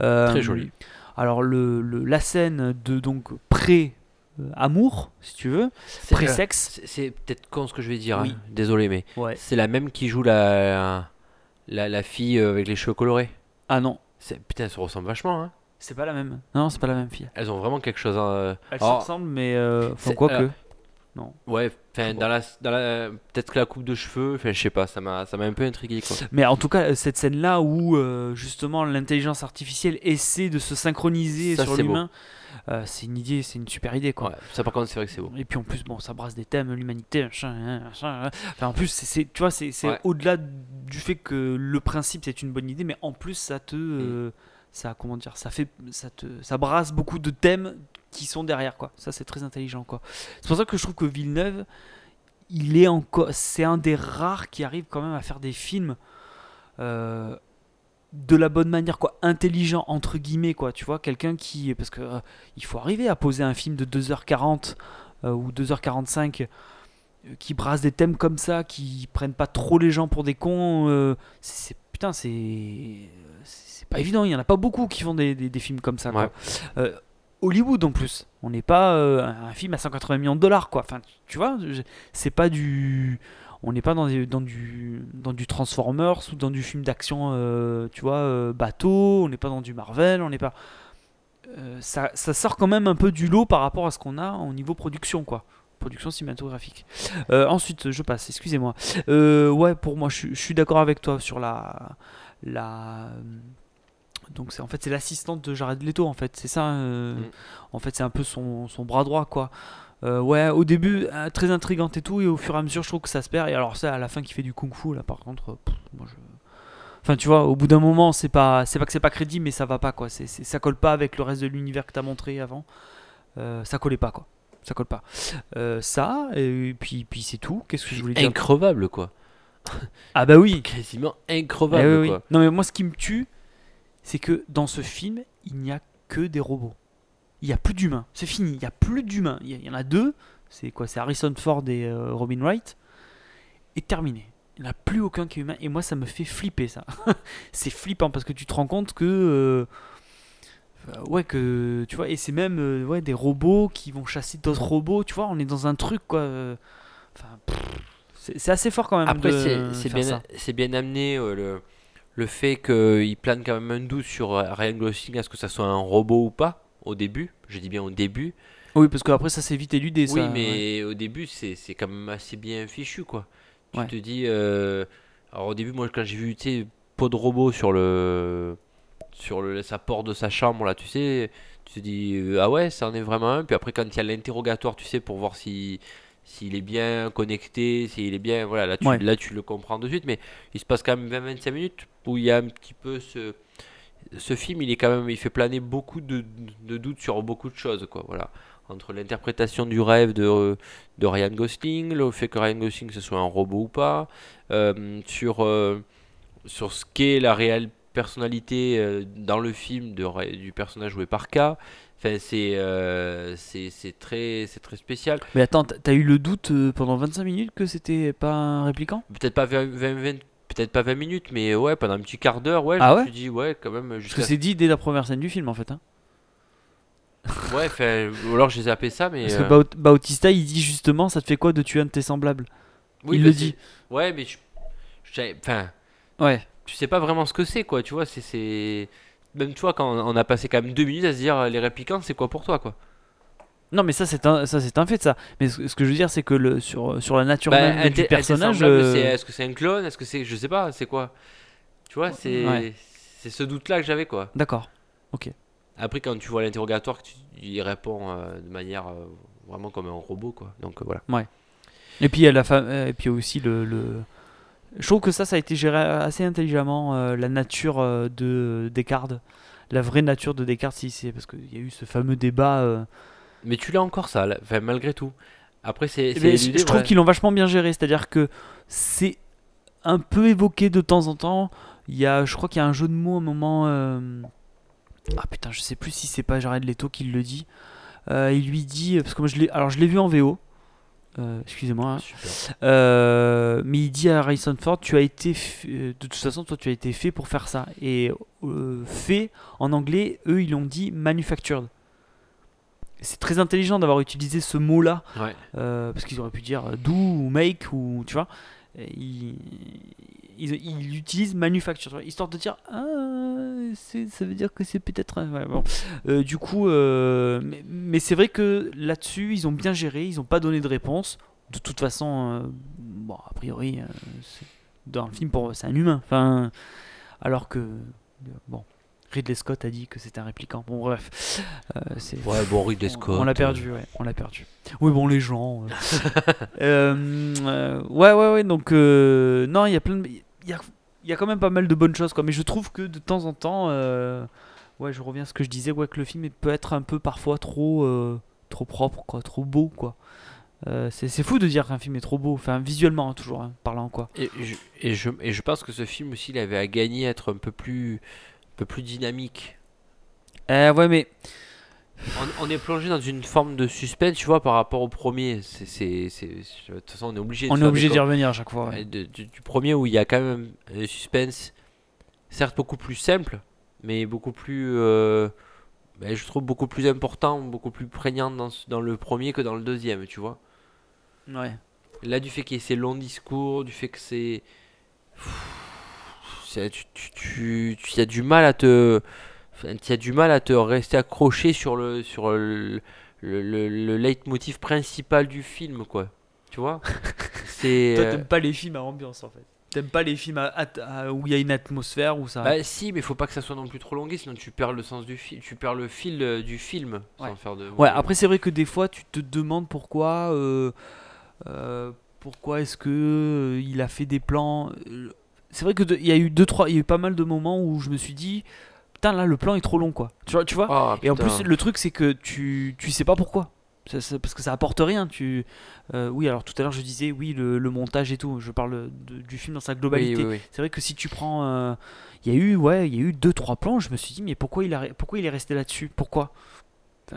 Euh, Très jolie. Alors le, le- la scène de donc pré amour, si tu veux, C'est- pré-sexe. C'est peut-être con ce que je vais dire, Oui. hein. désolé, mais Ouais. c'est la même qui joue la, la, la fille avec les cheveux colorés. Ah non, C'est- Putain, elles se ressemblent vachement. Hein. C'est pas la même. Non, c'est pas la même fille. Elles ont vraiment quelque chose. hein. Elles se ressemblent, mais euh, c'est- quoi alors, que. Ouais, enfin, dans la, dans la, peut-être que la coupe de cheveux, enfin, je sais pas, ça m'a, ça m'a un peu intrigué quoi. Mais en tout cas, cette scène-là où euh, justement l'intelligence artificielle essaie de se synchroniser Ça, sur l'humain, euh, c'est une idée, c'est une super idée quoi. Ouais, ça par contre, c'est vrai que c'est beau. Et puis en plus, bon, ça brasse des thèmes, l'humanité, machin, hein, machin, hein. Enfin, en plus, c'est, tu vois, c'est, c'est Ouais. au-delà du fait que le principe c'est une bonne idée, mais en plus, ça te, euh, ça, comment dire, ça fait, ça te, ça brasse beaucoup de thèmes qui sont derrière, quoi. Ça, c'est très intelligent, quoi. C'est pour ça que je trouve que Villeneuve, il est encore, c'est un des rares qui arrive quand même à faire des films. euh, de la bonne manière quoi intelligent entre guillemets quoi tu vois quelqu'un qui parce que euh, il faut arriver à poser un film de 2h40 euh, ou 2h45 euh, qui brasse des thèmes comme ça, qui prennent pas trop les gens pour des cons. c'est putain, c'est c'est pas évident. Il y en a pas beaucoup qui font des, des- des films comme ça. quoi. Ouais. Hollywood en plus, on n'est pas euh, un film à 180 millions de dollars quoi. Enfin, tu vois, c'est pas du on n'est pas dans, du dans du Transformers ou dans du film d'action, euh, tu vois, euh, bateau. On n'est pas dans du Marvel. On n'est pas ça, sort quand même un peu du lot par rapport à ce qu'on a au niveau production, quoi. Production cinématographique. Ensuite, je passe, excusez-moi. Ouais, pour moi, je, suis- je suis d'accord avec toi sur la. la donc, c'est, en fait, c'est l'assistante de Jared Leto, en fait. C'est ça. euh, Mm. En fait, c'est un peu son, son bras droit, quoi. Euh, ouais, au début, euh, très intrigante et tout, et au fur et à mesure, je trouve que ça se perd. Et alors, ça, à la fin, qui fait du kung-fu, là, par contre, pff, moi, je. Enfin, tu vois, au bout d'un moment, c'est pas, c'est pas que c'est pas crédible, mais ça va pas, quoi. C'est, ça colle pas avec le reste de l'univers que t'as montré avant. Ça collait pas, quoi. Ça colle pas. Ça, et puis, puis c'est tout. Qu'est-ce que je voulais dire? Increvable quoi. Ah, bah oui. Quasiment Eh oui, oui. quoi. Non, mais moi, ce qui me tue, c'est que dans ce film, il n'y a que des robots. Il n'y a plus d'humains. C'est fini. Il n'y a plus d'humains. Il y, en a deux. C'est quoi? C'est Harrison Ford et euh, Robin Wright. Et terminé. Il n'y en a plus aucun qui est humain. Et moi, ça me fait flipper, ça. c'est flippant parce que tu te rends compte que. euh, ouais, que. Tu vois, et c'est même euh, ouais, des robots qui vont chasser d'autres robots. Tu vois, on est dans un truc, quoi. Enfin. c'est assez fort quand même. Après, c'est, bien, c'est bien amené euh, le, le fait qu'il plane quand même un doute sur euh, Ryan Gosling, est-ce que ça soit un robot ou pas au début. Je dis bien au début. Oui, parce qu'après, ça s'est vite éludé. oui, ça, ouais. mais au début, c'est, quand même assez bien fichu quoi. Tu Ouais. te dis. euh, alors au début, moi, quand j'ai vu tu sais, pot de robot sur le sur le, sa porte de sa chambre là, tu sais, tu te dis euh, ah ouais, ça en est vraiment un. Puis après, quand il y a l'interrogatoire, tu sais, pour voir si s'il est bien connecté, s'il est bien, voilà, là tu, Ouais. là tu le comprends de suite. Mais il se passe quand même 20-25 minutes où il y a un petit peu ce ce film, il est quand même, il fait planer beaucoup de, de doutes sur beaucoup de choses, quoi. Voilà, entre l'interprétation du rêve de, de Ryan Gosling, le fait que Ryan Gosling ce soit un robot ou pas, euh, sur euh, sur ce qu'est la réelle personnalité euh, dans le film de, du personnage joué par K. Enfin, c'est euh, très très spécial. Mais attends, t'as eu le doute euh, pendant 25 minutes que c'était pas un répliquant? Peut-être pas 20, 20, 20 peut-être pas 20 minutes, mais ouais, pendant un petit quart d'heure, ouais, Ah je ouais me suis dit ouais, quand même Parce que c'est dit dès la première scène du film en fait. Hein. Ouais, ou alors j'ai zappé ça, mais. Parce euh, que Baut- Bautista il dit justement ça te fait quoi de tuer un de tes semblables? Oui, il bah, le dit. Ouais, mais je. Enfin, Ouais. tu sais pas vraiment ce que c'est, quoi, tu vois, c'est. Même, tu vois, quand on a passé quand même deux minutes à se dire euh, les réplicants, c'est quoi pour toi, quoi. Non mais ça c'est un ça c'est un fait ça. Mais ce, ce que je veux dire c'est que le sur sur la nature Bah, même du personnage. euh, c'est- Est-ce que c'est un clone Est-ce que c'est. Je sais pas, c'est quoi Tu vois, c'est. Ouais. C'est ce doute-là que j'avais, quoi. D'accord. Après, quand tu vois l'interrogatoire, il répond euh, de manière euh, vraiment comme un robot, quoi. Donc euh, voilà. Et puis il y a la femme et puis aussi le, le- Je trouve que ça ça a été géré assez intelligemment euh, la nature euh, de Descartes, la vraie nature de Descartes si c'est parce qu'il y a eu ce fameux débat. euh, Mais tu l'as encore, ça, là. enfin, malgré tout. Après, c'est. c'est Mais je éludé, je trouve ouais. qu'ils l'ont vachement bien géré, c'est-à-dire que c'est un peu évoqué de temps en temps. Il y a, je crois qu'il y a un jeu de mots à un moment. euh, Ah putain, je sais plus si c'est pas Jared Leto qui le dit. Euh, il lui dit parce que moi je l'ai, alors je l'ai vu en VO. Euh, excusez-moi. Euh, mais il dit à Harrison Ford, tu as été, f- euh, de toute façon, toi, tu as été fait pour faire ça. Et euh, fait en anglais, eux, ils l'ont dit manufactured. C'est très intelligent d'avoir utilisé ce mot-là Ouais. parce qu'ils auraient pu dire do ou make ou tu vois. Ils, ils utilisent manufacture, histoire de dire ah, ça veut dire que c'est peut-être. ouais, bon. Euh, du coup, euh, mais, mais c'est vrai que là-dessus, ils ont bien géré, ils ont pas donné de réponse. De toute façon, euh, bon, a priori, dans le film, pour c'est un humain. Enfin, alors que bon, Ridley Scott a dit que c'était un répliquant. Bon, bref, c'est Ouais, bon, Ridley on- Scott. On l'a perdu, ouais, on l'a perdu. Oui, bon, les gens. ouais, ouais, ouais, donc, non, il y a plein de. Il y a, y a quand même pas mal de bonnes choses, quoi. Mais je trouve que de temps en temps, euh, ouais, je reviens à ce que je disais, ouais, que le film peut être un peu parfois trop, euh, trop propre, quoi, trop beau, quoi. Euh, c'est c'est fou de dire qu'un film est trop beau, enfin, visuellement, hein, toujours, hein, parlant, quoi. Et je, et, je, et je pense que ce film aussi, il avait à gagner à être un peu plus, un peu plus dynamique. Euh, ouais, mais. On, on est plongé dans une forme de suspense, tu vois, par rapport au premier. C'est, de toute façon, on est obligé. On est obligé d'y revenir à chaque fois. ouais. Ouais, de- du, du premier où il y a quand même un suspense, certes beaucoup plus simple, mais beaucoup plus, euh, ben, je trouve beaucoup plus important, beaucoup plus prégnant dans, le premier que dans le deuxième, tu vois. Ouais. Là, du fait qu'il y ait ces longs discours, du fait que c'est. Tu, tu, tu, tu- y as du mal à te. Tu as du mal à te rester accroché sur le, sur le, le, le, le leitmotiv principal du film, quoi. Tu vois C'est. Toi, euh, t'aimes pas les films à ambiance, en fait. T'aimes pas les films à- à- où il y a une atmosphère, où ça. Bah si, mais faut pas que ça soit non plus trop longué, sinon tu perds le sens du film, tu perds le fil euh, du film Ouais. sans faire de. Ouais, après c'est vrai que des fois tu te demandes pourquoi euh, euh, pourquoi est-ce que euh, il a fait des plans c'est vrai que il y a eu deux trois il y a eu pas mal de moments où je me suis dit putain là le plan est trop long quoi. Tu vois tu vois Ah, Et en plus le truc c'est que tu tu sais pas pourquoi. Ça- ça- parce que ça apporte rien. Tu euh, oui alors tout à l'heure je disais oui le, le montage et tout. Je parle de- du film dans sa globalité. oui, oui. C'est vrai que si tu prends, euh, il y a eu, ouais, il y a eu deux trois plans. Je me suis dit, mais pourquoi il a, pourquoi il est resté là-dessus? Pourquoi?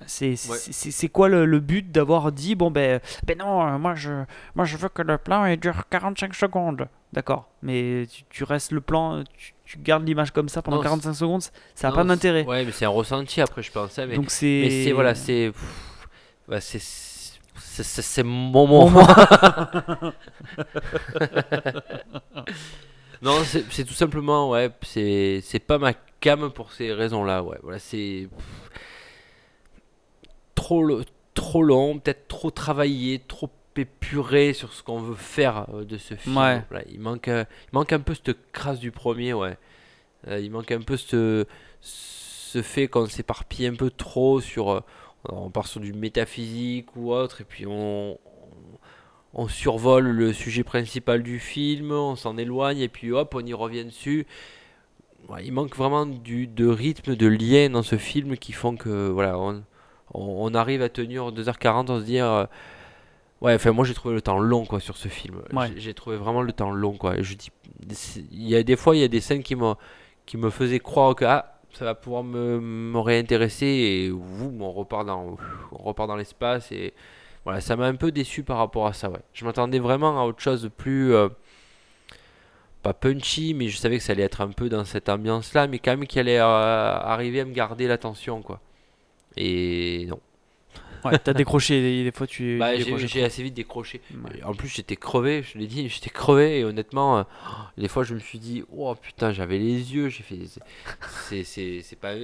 C'est Ouais. quoi le, le but d'avoir dit, bon ben, ben non, euh, moi je, moi je veux que le plan il dure 45 secondes. D'accord, mais tu, tu restes le plan, tu, tu gardes l'image comme ça pendant Non, 45 secondes, ça n'a pas d'intérêt. Ouais, mais c'est un ressenti après, je pense. Mais, Donc c'est. voilà, c'est. bah, c'est. C'est c'est- mon moment. non, c'est tout simplement, ouais, c'est c'est pas ma cam pour ces raisons-là, ouais. Voilà, c'est. Trop, trop long, peut-être trop travaillé, trop épuré sur ce qu'on veut faire euh, de ce film. Ouais. Il, manque, euh, il manque un peu cette crasse du premier, ouais. Euh, il manque un peu ce, ce fait qu'on s'éparpille un peu trop sur. on part sur du métaphysique ou autre, et puis on, on, on survole le sujet principal du film, on s'en éloigne, et puis hop, on y revient dessus. Ouais, il manque vraiment du, de rythme, de lien dans ce film qui font que voilà, on, on, on arrive à tenir 2h40, on se dit. euh, ouais, enfin, moi j'ai trouvé le temps long quoi sur ce film. Ouais. J'ai- trouvé vraiment le temps long quoi. Je dis, il y a des fois, il y a des scènes qui m'ont qui me faisaient croire que ah, ça va pouvoir me, me réintéresser et vous, on repart dans, on repart dans l'espace et voilà, ça m'a un peu déçu par rapport à ça. Ouais. Je m'attendais vraiment à autre chose de plus, euh, pas punchy, mais je savais que ça allait être un peu dans cette ambiance-là, mais quand même qu'il allait euh, arriver à me garder l'attention quoi. Et non. Ouais, t'as décroché, des, fois tu. Bah, j'ai assez vite décroché. Ouais. En plus, j'étais crevé, je l'ai dit, j'étais crevé et honnêtement, euh, des fois, je me suis dit, oh putain, j'avais les yeux, j'ai fait, c'est- pas,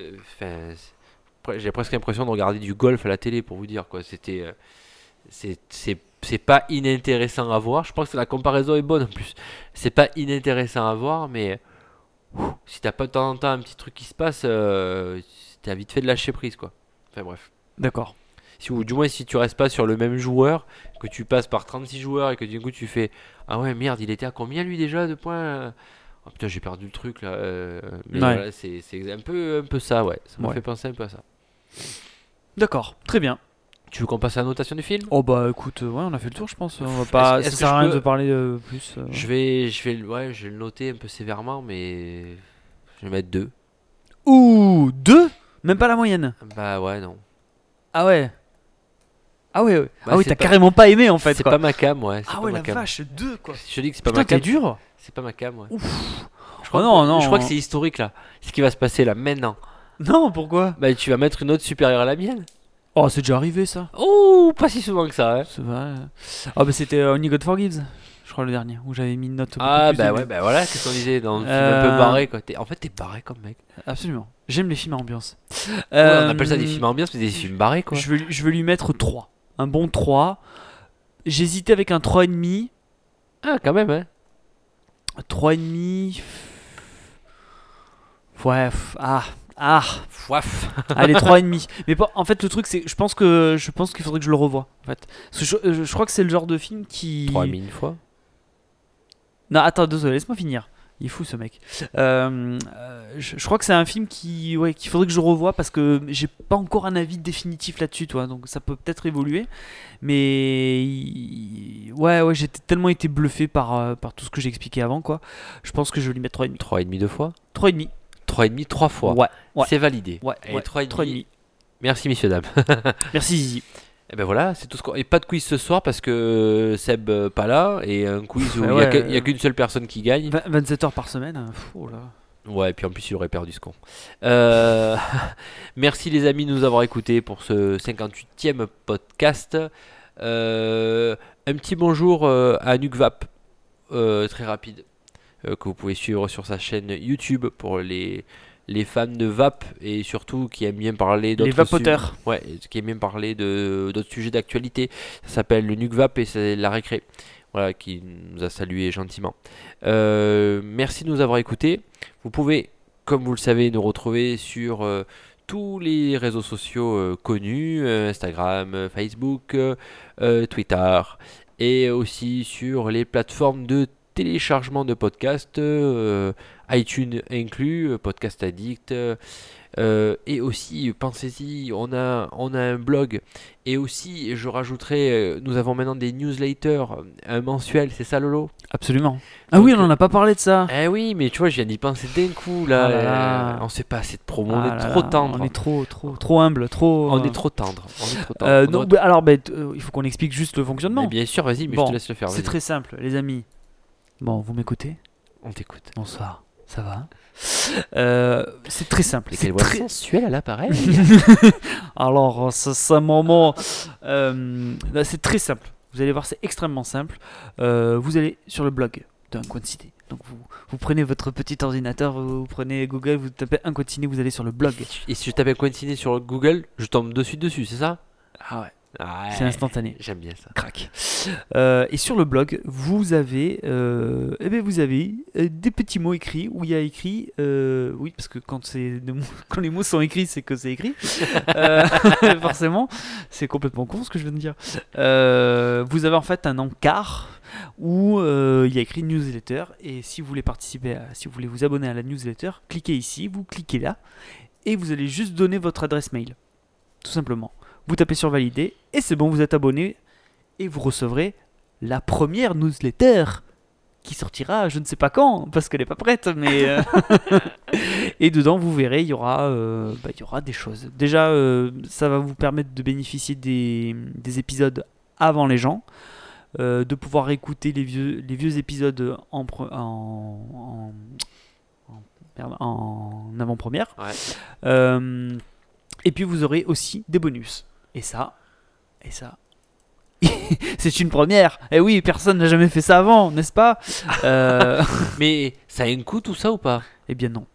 j'ai presque l'impression de regarder du golf à la télé pour vous dire quoi. C'était, euh, c'est, c'est, c'est pas inintéressant à voir. Je pense que la comparaison est bonne en plus. C'est pas inintéressant à voir, mais ouf, si t'as pas de temps en temps un petit truc qui se passe, euh, t'as vite fait de lâcher prise quoi. Enfin bref D'accord. Si, ou du moins si tu restes pas sur le même joueur, que tu passes par 36 joueurs et que du coup tu fais Ah ouais merde il était à combien lui déjà de points Oh putain j'ai perdu le truc là euh, Mais Ouais. voilà c'est c'est un peu, un peu ça ouais Ça me Ouais. fait penser un peu à ça D'accord, très bien. Tu veux qu'on passe à la notation du film? Oh bah écoute, euh, ouais, on a fait le tour, je pense. On va pas. est-ce ça sert à rien peux- de parler euh, plus. euh. Je vais, je, vais, le- ouais, je vais le noter un peu sévèrement mais je vais mettre 2 Ouh, deux? Même pas la moyenne. Bah ouais non Ah ouais. Ah ouais, ouais. Bah, ah oui, c'est t'as pas- carrément pas aimé en fait. C'est pas ma cam ouais ah ouais, la cam. vache, deux quoi. Je te dis que c'est pas Putain, ma cam dur. C'est pas ma cam ouais Ouf. Je crois Oh non, que- non. Je crois que c'est historique là Ce qui va se passer là maintenant Non, pourquoi? Bah tu vas mettre une note supérieure à la mienne Oh, c'est déjà arrivé ça. Oh, pas si souvent que ça. Hein. C'est vrai. Ah bah c'était euh, Only God Forgives. je crois le dernier, où j'avais mis une note. Ah bah ouais, bah voilà, qu'est-ce qu'on disait dans le film un Euh, peu barré quoi. En fait, t'es barré comme mec. Absolument. J'aime les films à ambiance. Ouais, on appelle ça des Euh, films à ambiance, mais des films barrés quoi. Je veux, je veux lui mettre 3. Un bon 3. J'hésitais avec un 3,5. Ah, quand même, hein. 3,5. Ouais, ah, ah, Fouaf. allez 3,5. Mais pas- en fait, le truc, c'est je pense que je pense qu'il faudrait que je le revoie. En fait. Je, euh, je crois que c'est le genre de film qui. 3000 une fois. Non, attends, désolé, laisse-moi finir. Il est fou ce mec. Euh, euh, je, je crois que c'est un film qui, ouais, qu'il faudrait que je revoie parce que j'ai pas encore un avis définitif là-dessus, toi. Donc ça peut peut-être évoluer. Mais il- ouais, ouais, j'ai tellement été bluffé par, euh, par tout ce que j'ai expliqué avant, quoi. Je pense que je vais lui mettre 3,5. 3,5 deux fois? 3,5. 3,5 trois fois. Ouais, ouais. C'est validé. Ouais, Et ouais, 3,5. 3,5. Merci, messieurs, dames. Merci Zizi. Et ben voilà, c'est tout ce qu'on. Et pas de quiz ce soir parce que Seb euh, pas là et un quiz où il Ouais, y a ouais, euh, qu'une seule personne qui gagne. 27 heures par semaine. euh, pff, oh là. Ouais, et puis en plus il aurait perdu ce con. Euh, Merci les amis de nous avoir écoutés pour ce 58e podcast. Euh, un petit bonjour euh, à Nukvap, euh, très rapide, euh, que vous pouvez suivre sur sa chaîne YouTube pour les, les fans de Vap et surtout qui aiment bien parler d'autres Les vapoteurs. sujets- Ouais, qui aiment bien parler de d'autres sujets d'actualité. Ça s'appelle le Nukvap et c'est la récré. Voilà, qui nous a salué gentiment. Euh, merci de nous avoir écoutés. Vous pouvez, comme vous le savez, nous retrouver sur euh, tous les réseaux sociaux euh, connus, Instagram, Facebook, Twitter, et aussi sur les plateformes de téléchargement de podcasts, iTunes inclus, euh, Podcast Addict, euh, euh, et aussi, pensez-y, on a, on a un blog, et aussi, je rajouterai, nous avons maintenant des newsletters un mensuel, c'est ça Lolo? Absolument. Ah Donc, oui, on en a pas parlé de ça. eh oui, mais tu vois, je viens d'y penser d'un coup là. Ah là là. on sait pas assez de promo, on Ah est là trop tendre. On est trop, trop, trop humble, trop. On est trop tendre. On est trop tendre. euh, On non, aurait- alors, bah, il faut qu'on explique juste le fonctionnement. Mais bien sûr, vas-y, mais Bon, je te laisse le faire. C'est très simple, les amis. Bon, vous m'écoutez? On t'écoute. Bonsoir. Ça va Euh, C'est très simple. C'est très... sensuelle à l'appareil. Alors, c'est c'est un moment. euh, là, c'est très simple. Vous allez voir, c'est extrêmement simple. Euh, vous allez sur le blog d'un coin de cité. Donc, vous, vous prenez votre petit ordinateur, vous, vous prenez Google, vous tapez un coin de ciné, vous allez sur le blog. Et si je tape Quentiné sur Google, je tombe de suite dessus, c'est ça? Ah ouais, Ouais, c'est instantané. J'aime bien ça. Crac. Euh, et sur le blog, vous avez, euh, eh ben vous avez euh, des petits mots écrits où il y a écrit, euh, oui, parce que quand, c'est quand les mots sont écrits, c'est que c'est écrit. Forcément, c'est complètement con ce que je viens de dire. Vous avez en fait un encart où il y a écrit newsletter. Et si vous voulez participer, à- si vous voulez vous abonner à la newsletter, cliquez ici, vous cliquez là, et vous allez juste donner votre adresse mail, tout simplement. Vous tapez sur valider et c'est bon, vous êtes abonné et vous recevrez la première newsletter qui sortira je ne sais pas quand parce qu'elle n'est pas prête mais euh, et dedans vous verrez il y aura euh, bah, il y aura des choses. Déjà euh, ça va vous permettre de bénéficier des, des épisodes avant les gens de pouvoir écouter les vieux les vieux épisodes en pre- en, en, en- merde, en avant-première. Ouais. Et puis vous aurez aussi des bonus et ça et ça c'est une première. Et oui, personne n'a jamais fait ça avant, n'est-ce pas? Euh, Mais ça a un coût tout ça ou pas? Eh bien non.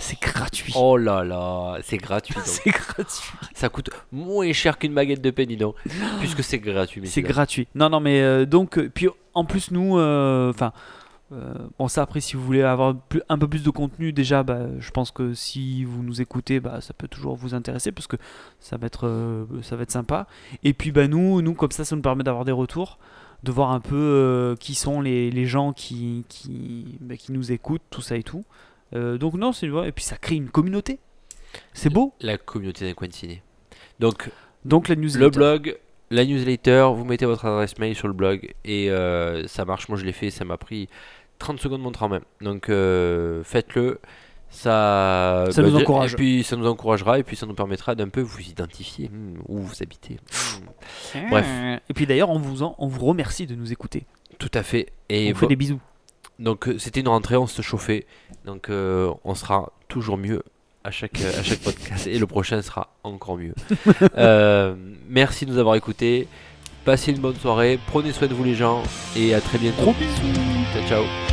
c'est gratuit. Oh là là, c'est gratuit. c'est gratuit. Ça coûte moins cher qu'une baguette de pain, dis donc. Puisque c'est gratuit. C'est gratuit. Non, non, mais euh, donc, euh, puis en plus, nous, enfin, euh, bon, ça après, si vous voulez avoir plus- un peu plus de contenu, déjà, bah, je pense que si vous nous écoutez, bah, ça peut toujours vous intéresser parce que ça va être, euh, ça va être sympa. Et puis, bah, nous, nous, comme ça, ça nous permet d'avoir des retours, de voir un peu euh, qui sont les, les gens qui, qui, bah, qui nous écoutent, tout ça et tout. Euh, donc, non, c'est et puis ça crée une communauté. C'est beau. La communauté d'un Quentiné. Donc, Donc, la newsletter. Le blog, la newsletter, vous mettez votre adresse mail sur le blog et euh, ça marche. Moi je l'ai fait, ça m'a pris 30 secondes de montre en main. Donc euh, faites-le. Ça, Ça nous je- encourage. Et puis ça nous encouragera et puis ça nous permettra d'un peu vous identifier hmm, où vous habitez. Hmm, Bref. Et puis d'ailleurs, on vous, en- on vous remercie de nous écouter. Tout à fait. Et on vous fait des bisous. donc euh, c'était une rentrée, on se chauffait. Donc euh, on sera toujours mieux à chaque, à chaque podcast et le prochain sera encore mieux. Euh, merci de nous avoir écoutés. passez une bonne soirée, prenez soin de vous les gens et à très bientôt. Ciao ciao.